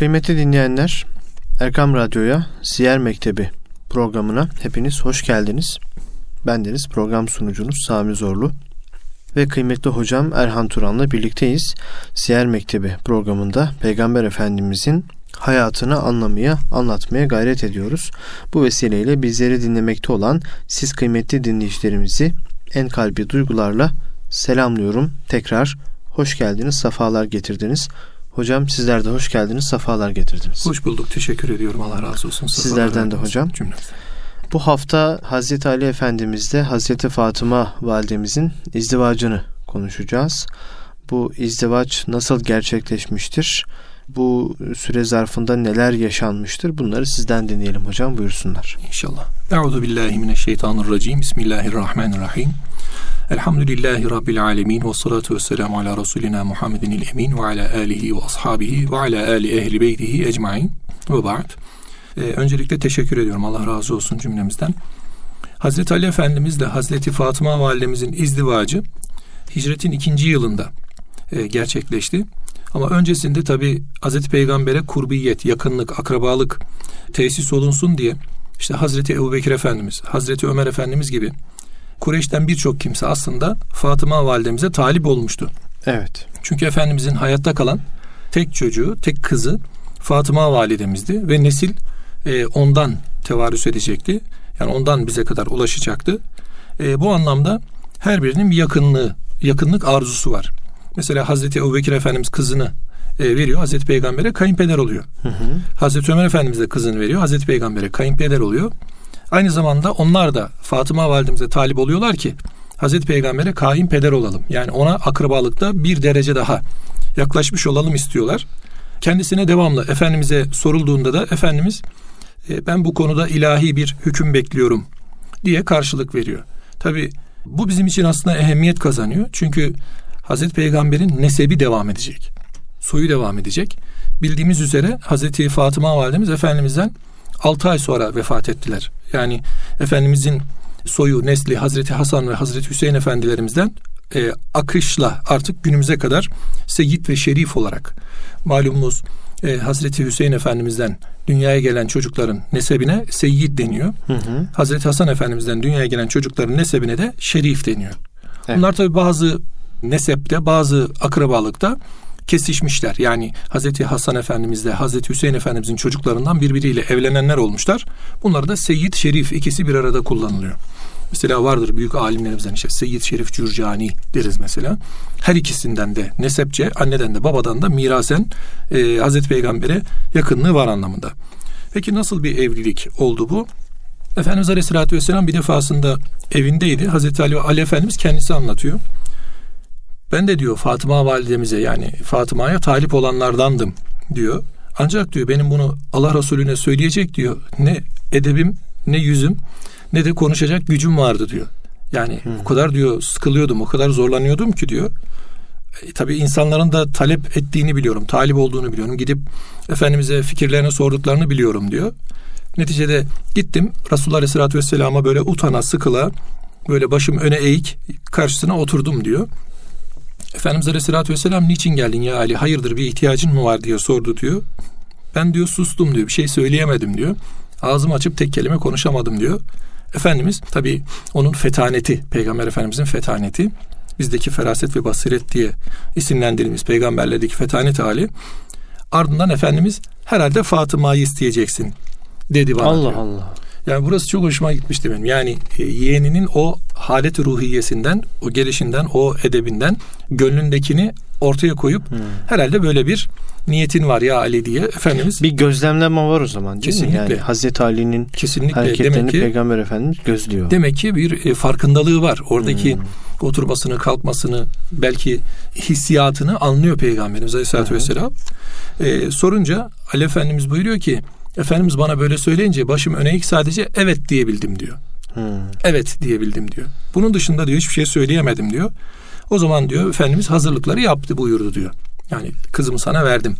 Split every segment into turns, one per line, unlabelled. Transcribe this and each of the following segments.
Kıymetli dinleyenler, Erkam Radyo'ya Siyer Mektebi programına hepiniz hoş geldiniz. Bendeniz program sunucunuz Sami Zorlu ve kıymetli hocam Erhan Turan'la birlikteyiz. Siyer Mektebi programında Peygamber Efendimizin hayatını anlamaya, anlatmaya gayret ediyoruz. Bu vesileyle bizleri dinlemekte olan siz kıymetli dinleyicilerimizi en kalbi duygularla selamlıyorum. Tekrar hoş geldiniz, safalar getirdiniz. Hocam sizler de hoş geldiniz, safalar getirdiniz.
Hoş bulduk, teşekkür ediyorum. Allah razı olsun.
Sizlerden de hocam. Cümlemize. Bu hafta Hazreti Ali Efendimiz'de Hazreti Fatıma validemizin izdivacını konuşacağız. Bu izdivaç nasıl gerçekleşmiştir? Bu süre zarfında neler yaşanmıştır? Bunları sizden dinleyelim hocam buyursunlar.
İnşallah. Euzu billahi mineşşeytanirracim. Bismillahirrahmanirrahim. Elhamdülillahi Rabbil alemin ve salatu ve selamu ala Resulina Muhammedin il emin ve ala alihi ve ashabihi ve ala ali ehli beytihi ecmain ve ba'd. Ee, öncelikle teşekkür ediyorum. Allah razı olsun cümlemizden. Hazreti Ali Efendimiz ile Hazreti Fatıma Validemizin izdivacı hicretin ikinci yılında e, gerçekleşti. Ama öncesinde tabi Hazreti Peygamber'e kurbiyet, yakınlık, akrabalık tesis olunsun diye işte Hazreti Ebu Bekir Efendimiz, Hazreti Ömer Efendimiz gibi Kureyş'ten birçok kimse aslında Fatıma validemize talip olmuştu.
Evet.
Çünkü Efendimizin hayatta kalan tek çocuğu, tek kızı Fatıma validemizdi ve nesil e, ondan tevarüs edecekti. Yani ondan bize kadar ulaşacaktı. E, bu anlamda her birinin bir yakınlığı, yakınlık arzusu var. Mesela Hazreti Ebubekir Efendimiz kızını e, veriyor. Hazreti Peygamber'e kayınpeder oluyor. Hı hı. Hazreti Ömer Efendimiz de kızını veriyor. Hazreti Peygamber'e kayınpeder oluyor. Aynı zamanda onlar da Fatıma validemize talip oluyorlar ki Hazreti Peygamber'e kayınpeder olalım. Yani ona akrabalıkta bir derece daha yaklaşmış olalım istiyorlar. Kendisine devamlı Efendimiz'e sorulduğunda da Efendimiz e, ben bu konuda ilahi bir hüküm bekliyorum diye karşılık veriyor. Tabi bu bizim için aslında ehemmiyet kazanıyor. Çünkü Hazreti Peygamber'in nesebi devam edecek. Soyu devam edecek. Bildiğimiz üzere Hazreti Fatıma validemiz Efendimiz'den 6 ay sonra vefat ettiler. Yani Efendimizin soyu, nesli Hazreti Hasan ve Hazreti Hüseyin efendilerimizden e, akışla artık günümüze kadar seyyid ve şerif olarak malumunuz e, Hazreti Hüseyin Efendimiz'den dünyaya gelen çocukların nesebine seyyid deniyor. Hı hı. Hazreti Hasan Efendimiz'den dünyaya gelen çocukların nesebine de şerif deniyor. Evet. Bunlar tabi bazı nesepte bazı akrabalıkta kesişmişler. Yani Hazreti Hasan Efendimizle Hazreti Hüseyin Efendimizin çocuklarından birbiriyle evlenenler olmuşlar. Bunlar da Seyyid Şerif ikisi bir arada kullanılıyor. Mesela vardır büyük alimlerimizden işte Seyyid Şerif Cürcani deriz mesela. Her ikisinden de nesepçe anneden de babadan da mirasen e, Hazreti Peygamber'e yakınlığı var anlamında. Peki nasıl bir evlilik oldu bu? Efendimiz Aleyhisselatü Vesselam bir defasında evindeydi. Hazreti Ali, Ali Efendimiz kendisi anlatıyor. Ben de diyor Fatıma validemize yani Fatıma'ya talip olanlardandım diyor. Ancak diyor benim bunu Allah Resulüne söyleyecek diyor. Ne edebim ne yüzüm ne de konuşacak gücüm vardı diyor. Yani hmm. o kadar diyor sıkılıyordum, o kadar zorlanıyordum ki diyor. E, tabii insanların da talep ettiğini biliyorum, talip olduğunu biliyorum. Gidip Efendimiz'e fikirlerini sorduklarını biliyorum diyor. Neticede gittim Resulullah Aleyhisselatü Vesselam'a böyle utana, sıkıla, böyle başım öne eğik karşısına oturdum diyor. Efendimiz Aleyhisselatü Vesselam niçin geldin ya Ali hayırdır bir ihtiyacın mı var diye sordu diyor. Ben diyor sustum diyor bir şey söyleyemedim diyor. Ağzımı açıp tek kelime konuşamadım diyor. Efendimiz tabi onun fetaneti peygamber efendimizin fetaneti bizdeki feraset ve basiret diye isimlendirilmiş peygamberlerdeki fetanet hali. Ardından Efendimiz herhalde Fatıma'yı isteyeceksin dedi bana.
Allah
diyor.
Allah.
Yani burası çok hoşuma gitmişti benim. Yani e, yeğeninin o halet ruhiyesinden, o gelişinden, o edebinden gönlündekini ortaya koyup hmm. herhalde böyle bir niyetin var ya Ali diye Efendimiz.
Bir gözlemleme var o zaman değil kesinlikle. mi? Yani Hazreti Ali'nin kesinlikle. hareketlerini demek ki, Peygamber Efendimiz gözlüyor.
Demek ki bir e, farkındalığı var. Oradaki hmm. oturmasını, kalkmasını, belki hissiyatını anlıyor Peygamberimiz Aleyhisselatü Vesselam. Ee, sorunca Ali Efendimiz buyuruyor ki Efendimiz bana böyle söyleyince başım öne eğik sadece evet diyebildim diyor. Hmm. Evet diyebildim diyor. Bunun dışında diyor hiçbir şey söyleyemedim diyor. O zaman diyor Efendimiz hazırlıkları yaptı buyurdu diyor. Yani kızımı sana verdim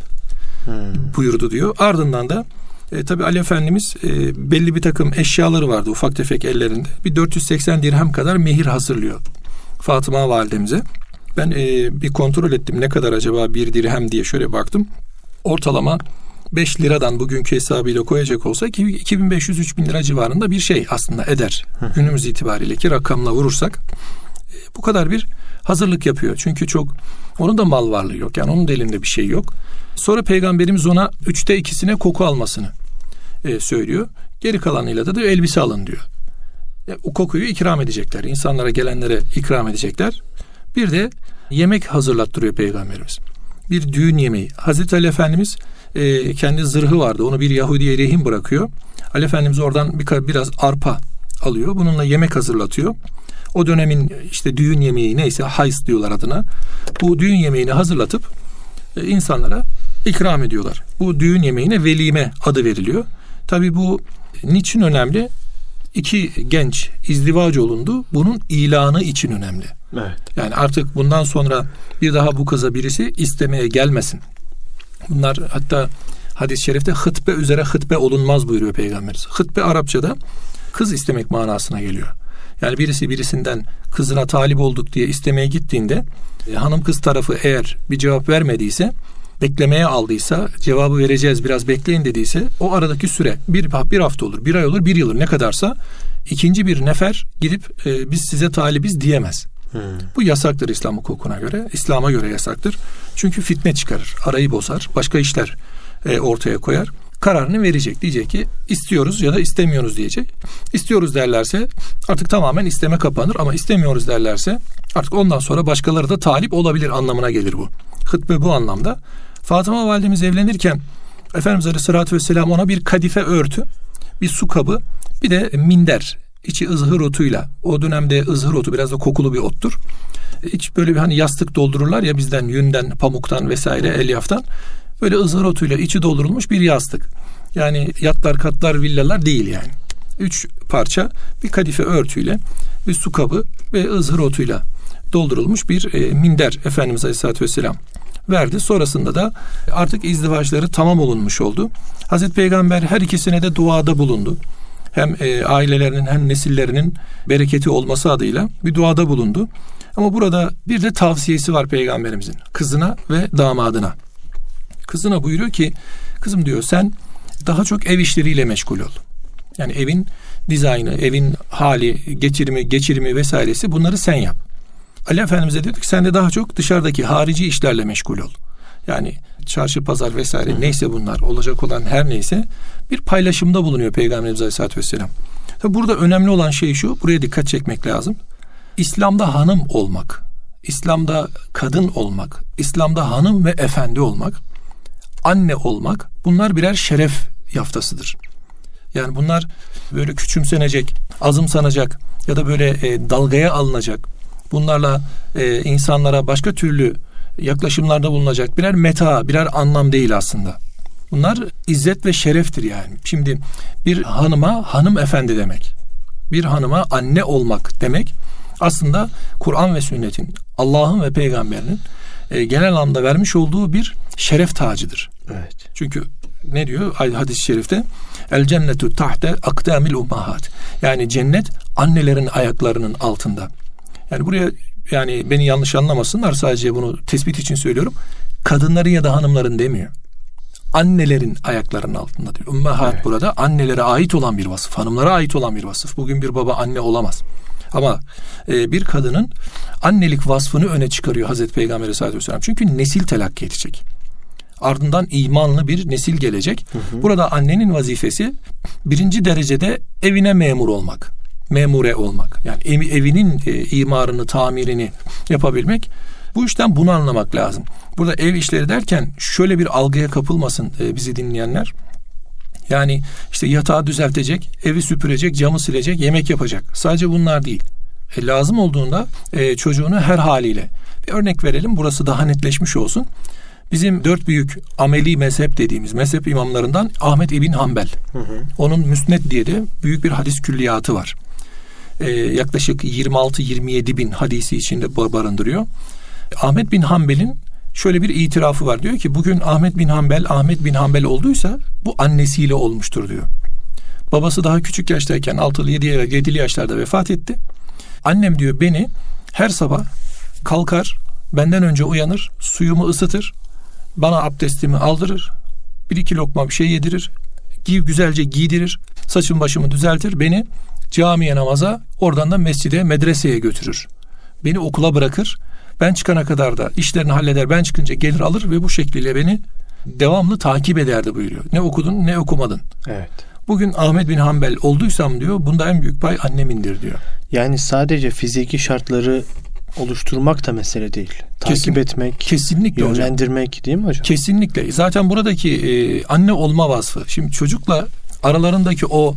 hmm. buyurdu diyor. Ardından da e, tabi Ali Efendimiz e, belli bir takım eşyaları vardı ufak tefek ellerinde. Bir 480 dirhem kadar mehir hazırlıyor Fatıma validemize. Ben e, bir kontrol ettim ne kadar acaba bir dirhem diye şöyle baktım. Ortalama 5 liradan bugünkü hesabıyla koyacak olsa 2500-3000 lira civarında bir şey aslında eder. Günümüz itibariyle ki rakamla vurursak e, bu kadar bir hazırlık yapıyor. Çünkü çok onun da mal varlığı yok. Yani onun da elinde bir şey yok. Sonra peygamberimiz ona üçte ikisine koku almasını e, söylüyor. Geri kalanıyla da, da elbise alın diyor. E, o kokuyu ikram edecekler. İnsanlara gelenlere ikram edecekler. Bir de yemek hazırlattırıyor peygamberimiz. Bir düğün yemeği. Hazreti Ali Efendimiz e, kendi zırhı vardı. Onu bir Yahudi'ye rehin bırakıyor. Ali Efendimiz oradan bir, biraz arpa alıyor. Bununla yemek hazırlatıyor. O dönemin işte düğün yemeği neyse hays diyorlar adına. Bu düğün yemeğini hazırlatıp e, insanlara ikram ediyorlar. Bu düğün yemeğine velime adı veriliyor. Tabi bu niçin önemli? İki genç izdivac olundu. Bunun ilanı için önemli.
Evet.
Yani artık bundan sonra bir daha bu kıza birisi istemeye gelmesin. Bunlar hatta hadis-i şerifte hıtbe üzere hıtbe olunmaz buyuruyor Peygamberimiz. Hıtbe Arapçada kız istemek manasına geliyor. Yani birisi birisinden kızına talip olduk diye istemeye gittiğinde e, hanım kız tarafı eğer bir cevap vermediyse beklemeye aldıysa cevabı vereceğiz biraz bekleyin dediyse o aradaki süre bir, bir hafta olur bir ay olur bir yıl olur ne kadarsa ikinci bir nefer gidip e, biz size talibiz diyemez. Bu yasaktır İslam hukukuna göre. İslam'a göre yasaktır. Çünkü fitne çıkarır, arayı bozar, başka işler e, ortaya koyar. Kararını verecek. Diyecek ki istiyoruz ya da istemiyoruz diyecek. İstiyoruz derlerse artık tamamen isteme kapanır ama istemiyoruz derlerse artık ondan sonra başkaları da talip olabilir anlamına gelir bu. Hıtbe bu anlamda. Fatıma validemiz evlenirken Efendimiz Aleyhisselatü Vesselam ona bir kadife örtü, bir su kabı, bir de minder içi ızhır otuyla. O dönemde ızhır otu biraz da kokulu bir ottur. İç böyle bir hani yastık doldururlar ya bizden yünden, pamuktan vesaire elyaftan. Böyle ızhır otuyla içi doldurulmuş bir yastık. Yani yatlar, katlar, villalar değil yani. Üç parça bir kadife örtüyle bir su kabı ve ızhır otuyla doldurulmuş bir e, minder Efendimiz Aleyhisselatü Vesselam verdi. Sonrasında da artık izdivaçları tamam olunmuş oldu. Hazreti Peygamber her ikisine de duada bulundu hem e, ailelerinin hem nesillerinin bereketi olması adıyla bir duada bulundu. Ama burada bir de tavsiyesi var peygamberimizin kızına ve damadına. Kızına buyuruyor ki kızım diyor sen daha çok ev işleriyle meşgul ol. Yani evin dizaynı, evin hali, geçirimi, geçirimi vesairesi bunları sen yap. Ali Efendimiz'e dedik sen de daha çok dışarıdaki harici işlerle meşgul ol. Yani çarşı pazar vesaire Hı. neyse bunlar olacak olan her neyse bir paylaşımda bulunuyor Peygamberimiz Aleyhisselatü Vesselam. Tabi burada önemli olan şey şu buraya dikkat çekmek lazım. İslam'da hanım olmak, İslam'da kadın olmak, İslam'da hanım ve efendi olmak, anne olmak bunlar birer şeref yaftasıdır. Yani bunlar böyle küçümsenecek, azımsanacak ya da böyle e, dalgaya alınacak. Bunlarla e, insanlara başka türlü yaklaşımlarda bulunacak birer meta, birer anlam değil aslında. Bunlar izzet ve şereftir yani. Şimdi bir hanıma hanım efendi demek. Bir hanıma anne olmak demek aslında Kur'an ve sünnetin, Allah'ın ve peygamberinin e, genel anlamda vermiş olduğu bir şeref tacıdır.
Evet.
Çünkü ne diyor hadis-i şerifte? El cennetu tahte akdamil ummahat. Yani cennet annelerin ayaklarının altında. Yani buraya yani beni yanlış anlamasınlar sadece bunu tespit için söylüyorum. Kadınların ya da hanımların demiyor. Annelerin ayaklarının altında diyor. Ümmehat evet. burada annelere ait olan bir vasıf, hanımlara ait olan bir vasıf. Bugün bir baba anne olamaz. Ama e, bir kadının annelik vasfını öne çıkarıyor Hazreti Peygamber Aleyhisselatü Vesselam. Çünkü nesil telakki edecek. Ardından imanlı bir nesil gelecek. Hı hı. Burada annenin vazifesi birinci derecede evine memur olmak memure olmak. Yani ev, evinin e, imarını, tamirini yapabilmek. Bu işten bunu anlamak lazım. Burada ev işleri derken şöyle bir algıya kapılmasın e, bizi dinleyenler. Yani işte yatağı düzeltecek, evi süpürecek, camı silecek, yemek yapacak. Sadece bunlar değil. E, lazım olduğunda e, çocuğunu her haliyle. Bir örnek verelim burası daha netleşmiş olsun. Bizim dört büyük ameli mezhep dediğimiz mezhep imamlarından Ahmet İbn Hanbel. Hı hı. Onun Müsned diye de büyük bir hadis külliyatı var e, yaklaşık 26-27 bin hadisi içinde barındırıyor. Ahmet bin Hanbel'in şöyle bir itirafı var. Diyor ki bugün Ahmet bin Hanbel Ahmet bin Hanbel olduysa bu annesiyle olmuştur diyor. Babası daha küçük yaştayken 6'lı 7'li 7'li yaşlarda vefat etti. Annem diyor beni her sabah kalkar benden önce uyanır suyumu ısıtır bana abdestimi aldırır Bir iki lokma bir şey yedirir. Giy, güzelce giydirir. Saçımı başımı düzeltir. Beni camiye namaza oradan da mescide medreseye götürür. Beni okula bırakır. Ben çıkana kadar da işlerini halleder. Ben çıkınca gelir alır ve bu şekliyle beni devamlı takip ederdi buyuruyor. Ne okudun ne okumadın.
Evet.
Bugün Ahmet bin Hanbel olduysam diyor bunda en büyük pay annemindir diyor.
Yani sadece fiziki şartları oluşturmak da mesele değil. Takip
Kesin,
etmek,
kesinlikle
yönlendirmek
hocam.
değil mi hocam?
Kesinlikle. Zaten buradaki e, anne olma vasfı. Şimdi çocukla aralarındaki o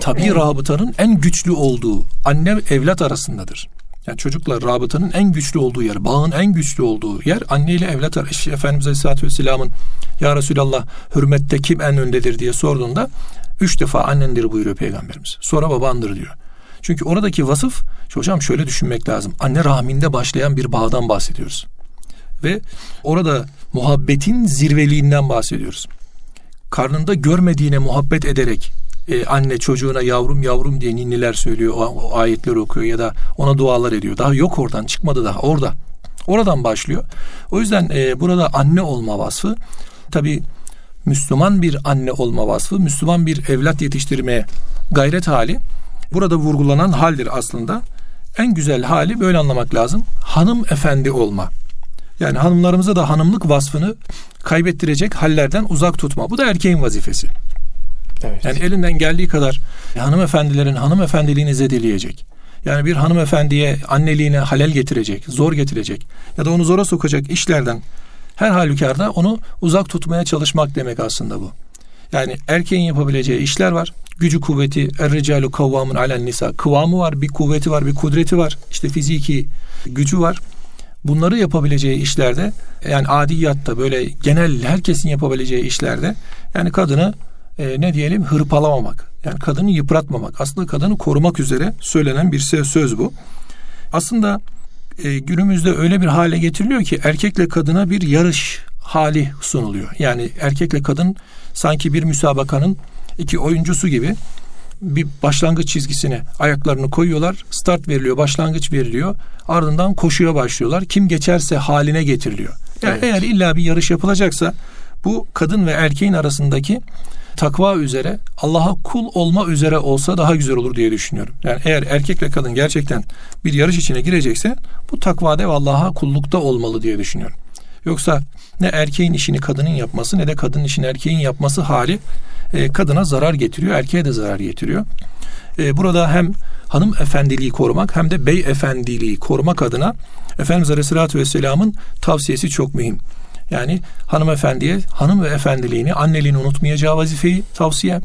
tabi rabıtanın en güçlü olduğu anne evlat arasındadır. Yani çocukla rabıtanın en güçlü olduğu yer, bağın en güçlü olduğu yer anne ile evlat arası. Efendimiz Aleyhisselatü Vesselam'ın Ya Resulallah hürmette kim en öndedir diye sorduğunda üç defa annendir buyuruyor Peygamberimiz. Sonra babandır diyor. Çünkü oradaki vasıf, hocam şöyle düşünmek lazım. Anne rahminde başlayan bir bağdan bahsediyoruz. Ve orada muhabbetin zirveliğinden bahsediyoruz. Karnında görmediğine muhabbet ederek e, anne çocuğuna yavrum yavrum diye ninniler söylüyor, o, o ayetleri okuyor ya da ona dualar ediyor. Daha yok oradan, çıkmadı daha orada. Oradan başlıyor. O yüzden e, burada anne olma vasfı tabi Müslüman bir anne olma vasfı, Müslüman bir evlat yetiştirmeye gayret hali burada vurgulanan haldir aslında. En güzel hali böyle anlamak lazım. Hanım efendi olma. Yani hanımlarımıza da hanımlık vasfını kaybettirecek hallerden uzak tutma. Bu da erkeğin vazifesi. Evet. Yani elinden geldiği kadar hanımefendilerin hanımefendiliğini zedeleyecek. Yani bir hanımefendiye anneliğine halel getirecek, zor getirecek ya da onu zora sokacak işlerden her halükarda onu uzak tutmaya çalışmak demek aslında bu. Yani erkeğin yapabileceği işler var. Gücü kuvveti er-ricalu kavvamun alen nisa. Kıvamı var, bir kuvveti var, bir kudreti var. İşte fiziki gücü var. Bunları yapabileceği işlerde yani adiyatta böyle genel herkesin yapabileceği işlerde yani kadını e, ne diyelim hırpalamamak. Yani kadını yıpratmamak. Aslında kadını korumak üzere söylenen bir söz bu. Aslında e, günümüzde öyle bir hale getiriliyor ki erkekle kadına bir yarış hali sunuluyor. Yani erkekle kadın sanki bir müsabakanın iki oyuncusu gibi bir başlangıç çizgisine ayaklarını koyuyorlar. Start veriliyor, başlangıç veriliyor. Ardından koşuya başlıyorlar. Kim geçerse haline getiriliyor. Yani evet. eğer illa bir yarış yapılacaksa bu kadın ve erkeğin arasındaki takva üzere Allah'a kul olma üzere olsa daha güzel olur diye düşünüyorum. Yani eğer erkekle kadın gerçekten bir yarış içine girecekse bu takvada ve Allah'a kullukta olmalı diye düşünüyorum. Yoksa ne erkeğin işini kadının yapması ne de kadının işini erkeğin yapması hali e, kadına zarar getiriyor, erkeğe de zarar getiriyor. E, burada hem hanım efendiliği korumak hem de bey efendiliği korumak adına Efendimiz Aleyhisselatü Vesselam'ın tavsiyesi çok mühim. Yani hanımefendiye hanım ve efendiliğini, anneliğini unutmayacağı vazifeyi tavsiye.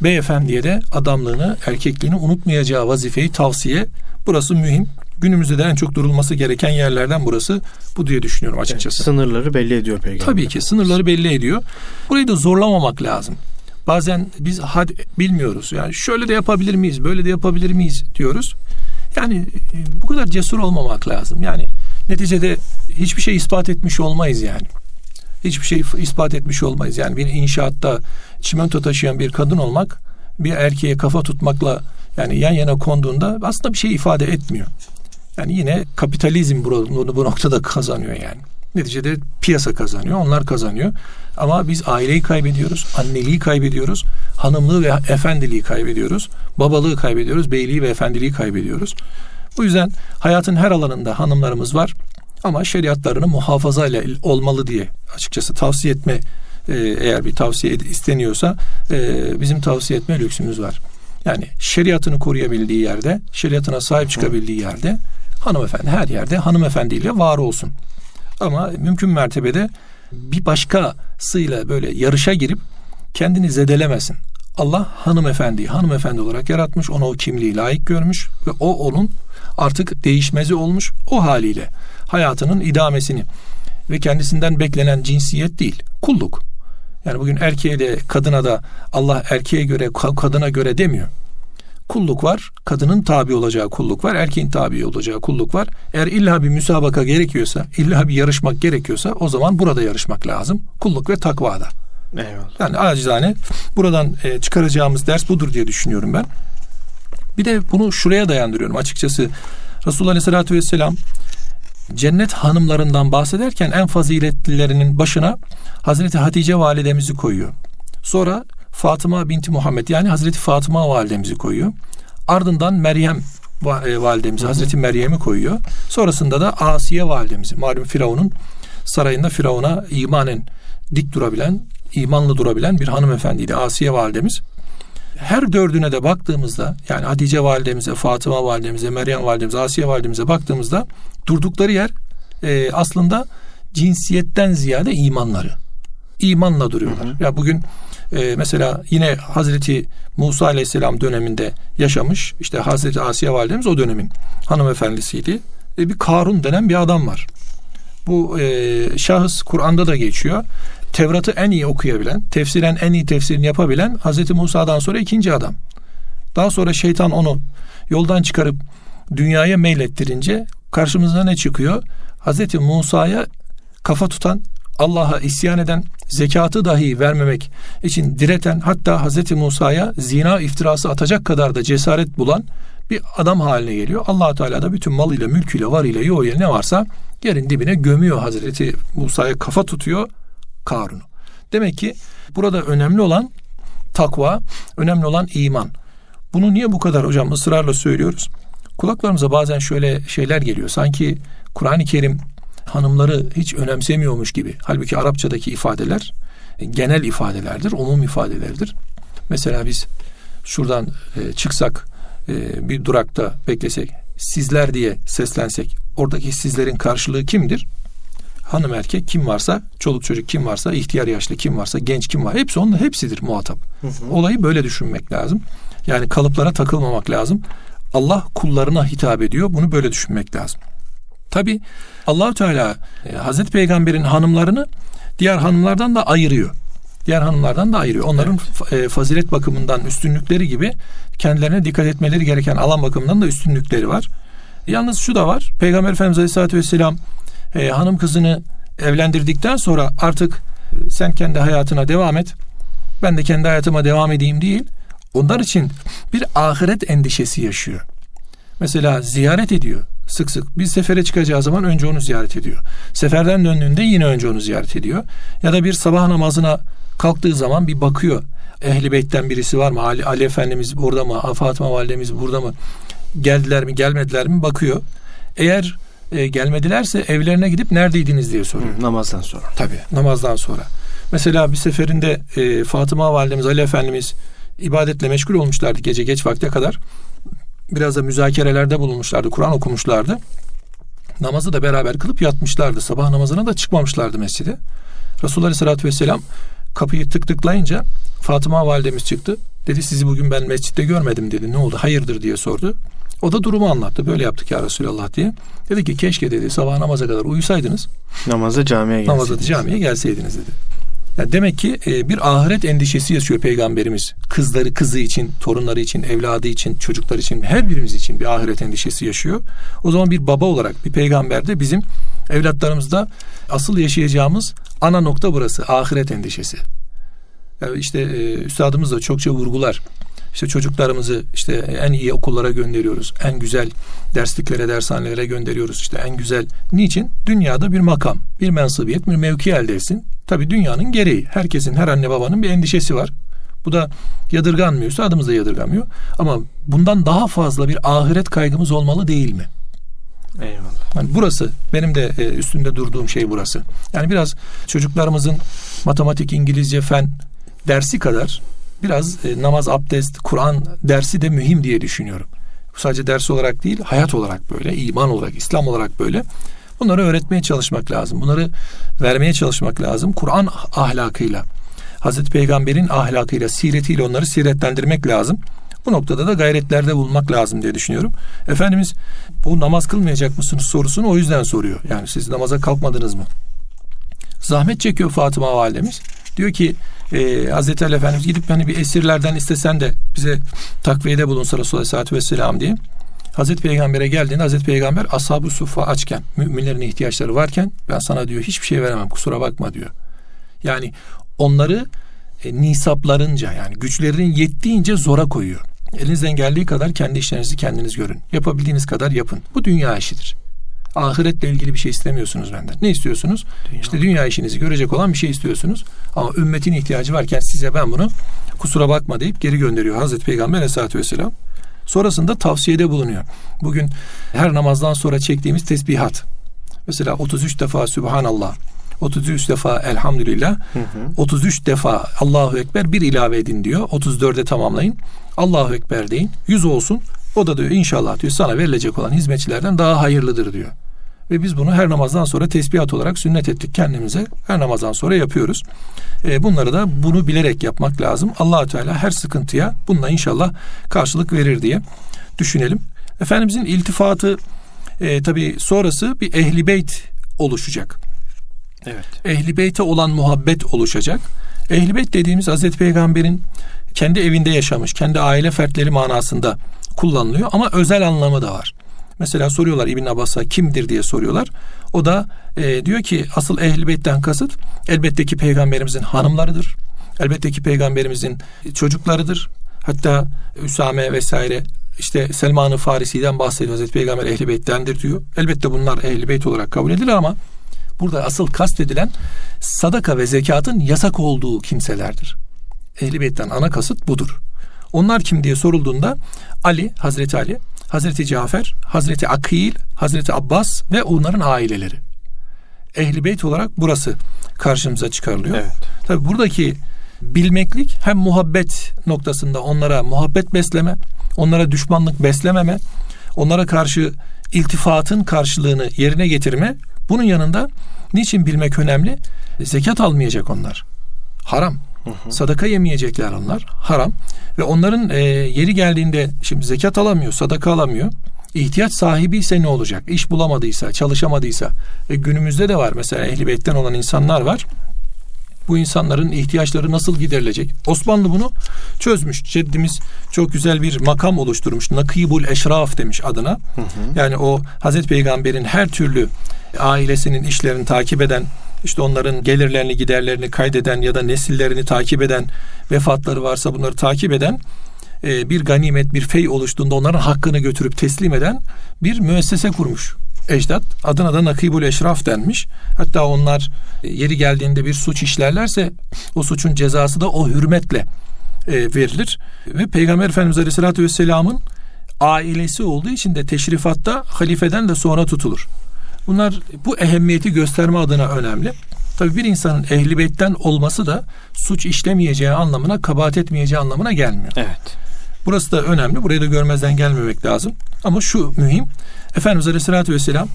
Beyefendiye de adamlığını, erkekliğini unutmayacağı vazifeyi tavsiye. Burası mühim. Günümüzde de en çok durulması gereken yerlerden burası bu diye düşünüyorum açıkçası.
Evet, sınırları belli ediyor peygamber.
Tabii ki sınırları belli ediyor. Burayı da zorlamamak lazım. Bazen biz had bilmiyoruz. Yani şöyle de yapabilir miyiz, böyle de yapabilir miyiz diyoruz. Yani e, bu kadar cesur olmamak lazım. Yani neticede hiçbir şey ispat etmiş olmayız yani hiçbir şey ispat etmiş olmayız. Yani bir inşaatta çimento taşıyan bir kadın olmak bir erkeğe kafa tutmakla yani yan yana konduğunda aslında bir şey ifade etmiyor. Yani yine kapitalizm bunu bu noktada kazanıyor yani. Neticede piyasa kazanıyor, onlar kazanıyor. Ama biz aileyi kaybediyoruz, anneliği kaybediyoruz, hanımlığı ve efendiliği kaybediyoruz, babalığı kaybediyoruz, beyliği ve efendiliği kaybediyoruz. Bu yüzden hayatın her alanında hanımlarımız var. Ama şeriatlarını muhafaza ile olmalı diye açıkçası tavsiye etme e, eğer bir tavsiye isteniyorsa e, bizim tavsiye etme lüksümüz var. Yani şeriatını koruyabildiği yerde, şeriatına sahip çıkabildiği yerde hanımefendi her yerde hanımefendiyle var olsun. Ama mümkün mertebede bir başkasıyla böyle yarışa girip kendini zedelemesin. Allah hanımefendi, hanımefendi olarak yaratmış, ona o kimliği layık görmüş ve o onun artık değişmezi olmuş o haliyle hayatının idamesini ve kendisinden beklenen cinsiyet değil, kulluk. Yani bugün erkeğe de kadına da Allah erkeğe göre kadına göre demiyor. Kulluk var, kadının tabi olacağı kulluk var, erkeğin tabi olacağı kulluk var. Eğer illa bir müsabaka gerekiyorsa, illa bir yarışmak gerekiyorsa o zaman burada yarışmak lazım. Kulluk ve takvada. Eyvallah. Yani acizane buradan e, çıkaracağımız ders budur diye düşünüyorum ben. Bir de bunu şuraya dayandırıyorum açıkçası. Resulullah Aleyhisselatü Vesselam cennet hanımlarından bahsederken en faziletlilerinin başına Hazreti Hatice validemizi koyuyor. Sonra Fatıma binti Muhammed yani Hazreti Fatıma validemizi koyuyor. Ardından Meryem e, validemizi, Hazreti Meryem'i koyuyor. Sonrasında da Asiye validemizi, malum Firavun'un sarayında Firavun'a imanen dik durabilen, imanlı durabilen bir hanımefendiydi Asiye validemiz. Her dördüne de baktığımızda yani Hatice validemize, Fatıma validemize, Meryem validemize, Asiye validemize baktığımızda durdukları yer e, aslında cinsiyetten ziyade imanları. İmanla duruyorlar. Hı hı. Ya bugün e, mesela yine Hazreti Musa Aleyhisselam döneminde yaşamış işte Hazreti Asiye validemiz o dönemin hanımefendisiydi. E, bir Karun denen bir adam var. Bu e, şahıs Kur'an'da da geçiyor. Tevrat'ı en iyi okuyabilen, tefsiren en iyi tefsirini yapabilen Hazreti Musa'dan sonra ikinci adam. Daha sonra şeytan onu yoldan çıkarıp dünyaya meylettirince karşımıza ne çıkıyor? Hazreti Musa'ya kafa tutan, Allah'a isyan eden, zekatı dahi vermemek için direten, hatta Hazreti Musa'ya zina iftirası atacak kadar da cesaret bulan bir adam haline geliyor. allah Teala da bütün malıyla, mülküyle, varıyla, yoğuyla ne varsa yerin dibine gömüyor Hazreti Musa'ya kafa tutuyor Karun'u. Demek ki burada önemli olan takva, önemli olan iman. Bunu niye bu kadar hocam ısrarla söylüyoruz? Kulaklarımıza bazen şöyle şeyler geliyor. Sanki Kur'an-ı Kerim hanımları hiç önemsemiyormuş gibi. Halbuki Arapçadaki ifadeler genel ifadelerdir, umum ifadelerdir. Mesela biz şuradan e, çıksak e, bir durakta beklesek, sizler diye seslensek, oradaki sizlerin karşılığı kimdir? Hanım erkek kim varsa, çoluk çocuk kim varsa, ihtiyar yaşlı kim varsa, genç kim var, hepsi onun hepsidir muhatap. Hı hı. Olayı böyle düşünmek lazım. Yani kalıplara takılmamak lazım. Allah kullarına hitap ediyor. Bunu böyle düşünmek lazım. Tabi allah Teala e, Hazreti Peygamber'in hanımlarını diğer hanımlardan da ayırıyor. Diğer hanımlardan da ayırıyor. Onların evet. e, fazilet bakımından üstünlükleri gibi kendilerine dikkat etmeleri gereken alan bakımından da üstünlükleri var. Yalnız şu da var. Peygamber Efendimiz Aleyhisselatü Vesselam e, hanım kızını evlendirdikten sonra artık e, sen kendi hayatına devam et. Ben de kendi hayatıma devam edeyim değil. Onlar için bir ahiret endişesi yaşıyor. Mesela ziyaret ediyor sık sık. Bir sefere çıkacağı zaman önce onu ziyaret ediyor. Seferden döndüğünde yine önce onu ziyaret ediyor. Ya da bir sabah namazına kalktığı zaman bir bakıyor. Ehli Beyt'ten birisi var mı? Ali, Ali Efendimiz burada mı? Fatıma Validemiz burada mı? Geldiler mi gelmediler mi? Bakıyor. Eğer e, gelmedilerse evlerine gidip neredeydiniz diye soruyor.
Hı, namazdan sonra.
Tabii namazdan sonra. Mesela bir seferinde e, Fatıma Validemiz Ali Efendimiz ibadetle meşgul olmuşlardı gece geç vakte kadar. Biraz da müzakerelerde bulunmuşlardı. Kur'an okumuşlardı. Namazı da beraber kılıp yatmışlardı. Sabah namazına da çıkmamışlardı mescide. Resulullah Aleyhisselatü Vesselam kapıyı tık tıklayınca Fatıma validemiz çıktı. Dedi sizi bugün ben mescitte görmedim dedi. Ne oldu? Hayırdır diye sordu. O da durumu anlattı. Böyle yaptık ya Resulallah diye. Dedi ki keşke dedi sabah namaza kadar uyusaydınız.
Namaza camiye gelseydiniz.
Namaza camiye gelseydiniz dedi. Yani demek ki e, bir ahiret endişesi yaşıyor peygamberimiz. Kızları, kızı için, torunları için, evladı için, çocuklar için, her birimiz için bir ahiret endişesi yaşıyor. O zaman bir baba olarak bir peygamber de bizim evlatlarımızda asıl yaşayacağımız ana nokta burası. Ahiret endişesi. Yani işte e, üstadımız da çokça vurgular. İşte çocuklarımızı işte en iyi okullara gönderiyoruz. En güzel dersliklere, dershanelere gönderiyoruz. İşte en güzel. Niçin? Dünyada bir makam, bir mensubiyet, bir mevki elde etsin. Tabii dünyanın gereği. Herkesin, her anne babanın bir endişesi var. Bu da yadırganmıyorsa adımız da yadırgamıyor. Ama bundan daha fazla bir ahiret kaygımız olmalı değil mi?
Eyvallah.
Yani burası benim de e, üstünde durduğum şey burası. Yani biraz çocuklarımızın matematik, İngilizce, fen dersi kadar biraz e, namaz, abdest, Kur'an dersi de mühim diye düşünüyorum. Bu sadece ders olarak değil, hayat olarak böyle, iman olarak, İslam olarak böyle. Bunları öğretmeye çalışmak lazım. Bunları vermeye çalışmak lazım. Kur'an ahlakıyla, Hazreti Peygamber'in ahlakıyla, siretiyle onları siretlendirmek lazım. Bu noktada da gayretlerde bulunmak lazım diye düşünüyorum. Efendimiz bu namaz kılmayacak mısınız sorusunu o yüzden soruyor. Yani siz namaza kalkmadınız mı? Zahmet çekiyor Fatıma validemiz. Diyor ki e, Hazreti Ali Efendimiz gidip hani bir esirlerden istesen de bize takviyede bulunsa Resulullah Aleyhisselatü Vesselam diye. Hazreti Peygamber'e geldiğinde Hazreti Peygamber ashab-ı suffa açken, müminlerin ihtiyaçları varken ben sana diyor hiçbir şey veremem kusura bakma diyor. Yani onları e, nisaplarınca yani güçlerinin yettiğince zora koyuyor. Elinizden geldiği kadar kendi işlerinizi kendiniz görün. Yapabildiğiniz kadar yapın. Bu dünya işidir. Ahiretle ilgili bir şey istemiyorsunuz benden. Ne istiyorsunuz? Dünya. İşte dünya işinizi görecek olan bir şey istiyorsunuz. Ama ümmetin ihtiyacı varken size ben bunu kusura bakma deyip geri gönderiyor Hazreti Peygamber Aleyhisselatü Vesselam. Sonrasında tavsiyede bulunuyor. Bugün her namazdan sonra çektiğimiz tesbihat. Mesela 33 defa Sübhanallah, 33 defa Elhamdülillah, hı hı. 33 defa Allahu Ekber bir ilave edin diyor. 34'e tamamlayın. Allahu Ekber deyin. 100 olsun. O da diyor inşallah diyor sana verilecek olan hizmetçilerden daha hayırlıdır diyor. Ve biz bunu her namazdan sonra tesbihat olarak sünnet ettik kendimize. Her namazdan sonra yapıyoruz. E, bunları da bunu bilerek yapmak lazım. allah Teala her sıkıntıya bununla inşallah karşılık verir diye düşünelim. Efendimizin iltifatı e, tabi sonrası bir ehli beyt oluşacak. Evet. Ehli beyte olan muhabbet oluşacak. Ehli beyt dediğimiz Hazreti Peygamber'in kendi evinde yaşamış, kendi aile fertleri manasında kullanılıyor ama özel anlamı da var. Mesela soruyorlar İbn Abbas'a kimdir diye soruyorlar. O da e, diyor ki asıl ehl beytten kasıt elbette ki peygamberimizin hanımlarıdır. Elbette ki peygamberimizin çocuklarıdır. Hatta Üsame vesaire işte Selman-ı Farisi'den bahsediyor. Hazreti Peygamber ehli beyttendir diyor. Elbette bunlar ehli beyt olarak kabul edilir ama burada asıl kastedilen sadaka ve zekatın yasak olduğu kimselerdir. Ehli beytten ana kasıt budur. Onlar kim diye sorulduğunda Ali, Hazreti Ali, Hazreti Cafer, Hazreti Akil, Hazreti Abbas ve onların aileleri. Ehli Beyt olarak burası karşımıza çıkarılıyor. Evet. Tabi buradaki bilmeklik hem muhabbet noktasında onlara muhabbet besleme, onlara düşmanlık beslememe, onlara karşı iltifatın karşılığını yerine getirme. Bunun yanında niçin bilmek önemli? Zekat almayacak onlar. Haram. Hı hı. Sadaka yemeyecekler onlar. Haram. Ve onların e, yeri geldiğinde şimdi zekat alamıyor, sadaka alamıyor. İhtiyaç sahibi ise ne olacak? İş bulamadıysa, çalışamadıysa. E, günümüzde de var mesela ehli beytten olan insanlar var. Bu insanların ihtiyaçları nasıl giderilecek? Osmanlı bunu çözmüş. Ceddimiz çok güzel bir makam oluşturmuş. Nakibul Eşraf demiş adına. Hı hı. Yani o Hazreti Peygamber'in her türlü ailesinin işlerini takip eden işte onların gelirlerini giderlerini kaydeden ya da nesillerini takip eden vefatları varsa bunları takip eden e, bir ganimet bir fey oluştuğunda onların hakkını götürüp teslim eden bir müessese kurmuş ecdat. Adına da Nakibul Eşraf denmiş. Hatta onlar e, yeri geldiğinde bir suç işlerlerse o suçun cezası da o hürmetle e, verilir. Ve Peygamber Efendimiz Aleyhisselatü Vesselam'ın ailesi olduğu için de teşrifatta halifeden de sonra tutulur. Bunlar bu ehemmiyeti gösterme adına önemli. Tabi bir insanın ehli beytten olması da suç işlemeyeceği anlamına, kabahat etmeyeceği anlamına gelmiyor.
Evet.
Burası da önemli. Burayı da görmezden gelmemek lazım. Ama şu mühim. Efendimiz Aleyhisselatü Vesselam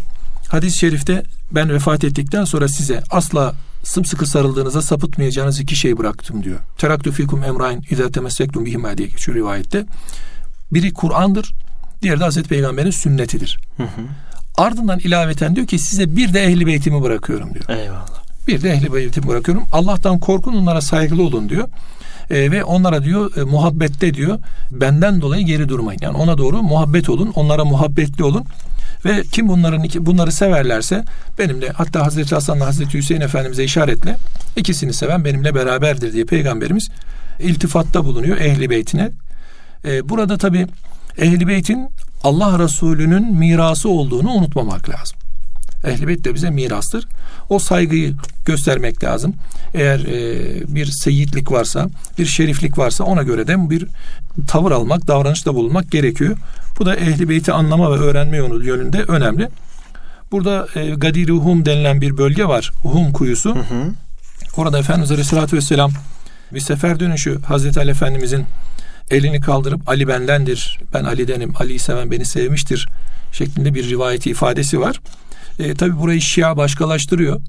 hadis-i şerifte ben vefat ettikten sonra size asla sımsıkı sarıldığınızda sapıtmayacağınız iki şey bıraktım diyor. Teraktu fikum emrain izâ temessektum bihimâ diye geçiyor rivayette. Biri Kur'an'dır, diğeri de Hazreti Peygamber'in sünnetidir. Hı hı. Ardından ilaveten diyor ki size bir de ehli beytimi bırakıyorum diyor.
Eyvallah.
Bir de ehli beytimi bırakıyorum. Allah'tan korkun onlara saygılı olun diyor. E, ve onlara diyor e, muhabbette diyor benden dolayı geri durmayın. Yani ona doğru muhabbet olun, onlara muhabbetli olun. Ve kim bunların bunları severlerse benimle hatta Hazreti Hasan'la Hazreti Hüseyin Efendimiz'e işaretle ikisini seven benimle beraberdir diye peygamberimiz iltifatta bulunuyor ehli beytine. E, burada tabi ehli beytin Allah Resulü'nün mirası olduğunu unutmamak lazım. Ehl-i Beyt de bize mirastır. O saygıyı göstermek lazım. Eğer e, bir seyitlik varsa, bir şeriflik varsa ona göre de bir tavır almak, davranışta bulunmak gerekiyor. Bu da Ehl-i Beyt'i anlama ve öğrenme yönünde önemli. Burada e, Gadir-i Hum denilen bir bölge var. Hum kuyusu. Hı hı. Orada Efendimiz Aleyhisselatü Vesselam bir sefer dönüşü Hazreti Ali Efendimizin elini kaldırıp Ali bendendir, ben Ali'denim, Ali'yi seven beni sevmiştir şeklinde bir rivayeti ifadesi var. E, Tabi burayı Şia başkalaştırıyor.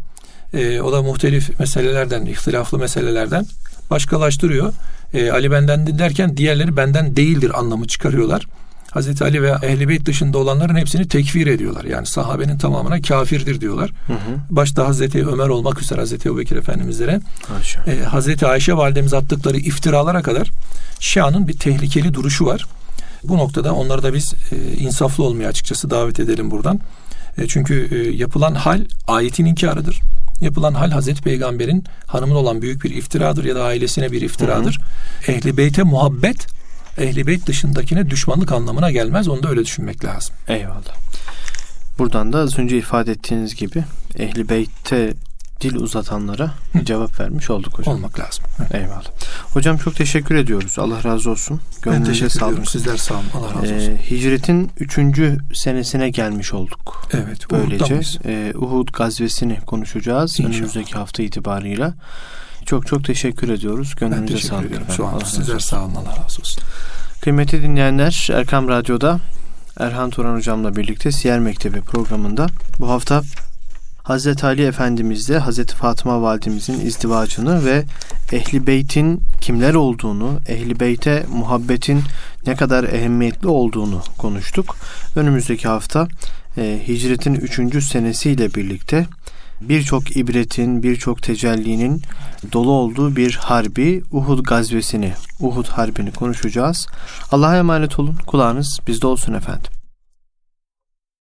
E, o da muhtelif meselelerden, ihtilaflı meselelerden başkalaştırıyor. E, Ali benden derken diğerleri benden değildir anlamı çıkarıyorlar. Hazreti Ali ve Ehli Beyt dışında olanların hepsini tekfir ediyorlar. Yani sahabenin tamamına kafirdir diyorlar. Hı hı. Başta Hazreti Ömer olmak üzere Hazreti Ebubekir Efendimizlere e, Hazreti Ayşe validemiz attıkları iftiralara kadar Şia'nın bir tehlikeli duruşu var. Bu noktada onları da biz e, insaflı olmaya açıkçası davet edelim buradan. E, çünkü e, yapılan hal ayetin inkarıdır. Yapılan hal Hazreti Peygamber'in hanımın olan büyük bir iftiradır ya da ailesine bir iftiradır. Hı hı. Ehli beyte muhabbet ehli beyt dışındakine düşmanlık anlamına gelmez. Onu da öyle düşünmek lazım.
Eyvallah. Buradan da az önce ifade ettiğiniz gibi Ehli Beyt'te dil uzatanlara
Hı.
cevap vermiş olduk hocam.
Olmak lazım. Evet.
Eyvallah. Hocam çok teşekkür ediyoruz. Allah razı olsun.
Ben
Gönlünüze sağlık.
Sizler sağ olun. Allah razı olsun.
Ee, hicretin üçüncü senesine gelmiş olduk.
evet.
Böylece e, Uhud gazvesini konuşacağız
İnşallah.
önümüzdeki hafta itibarıyla. Çok çok teşekkür ediyoruz.
Ben
Gönlünüze
teşekkür
sağlık.
ediyorum. Şu an sizler sağ olun. Allah razı olsun.
Kıymetli dinleyenler Erkam Radyo'da Erhan Turan Hocam'la birlikte Siyer Mektebi programında bu hafta Hazreti Ali Efendimizle Hazreti Fatıma Validemizin izdivacını ve Ehli Beyt'in kimler olduğunu, Ehli Beyt'e muhabbetin ne kadar ehemmiyetli olduğunu konuştuk. Önümüzdeki hafta e, hicretin 3. senesiyle birlikte birçok ibretin, birçok tecellinin dolu olduğu bir harbi Uhud gazvesini, Uhud harbini konuşacağız. Allah'a emanet olun. Kulağınız bizde olsun efendim.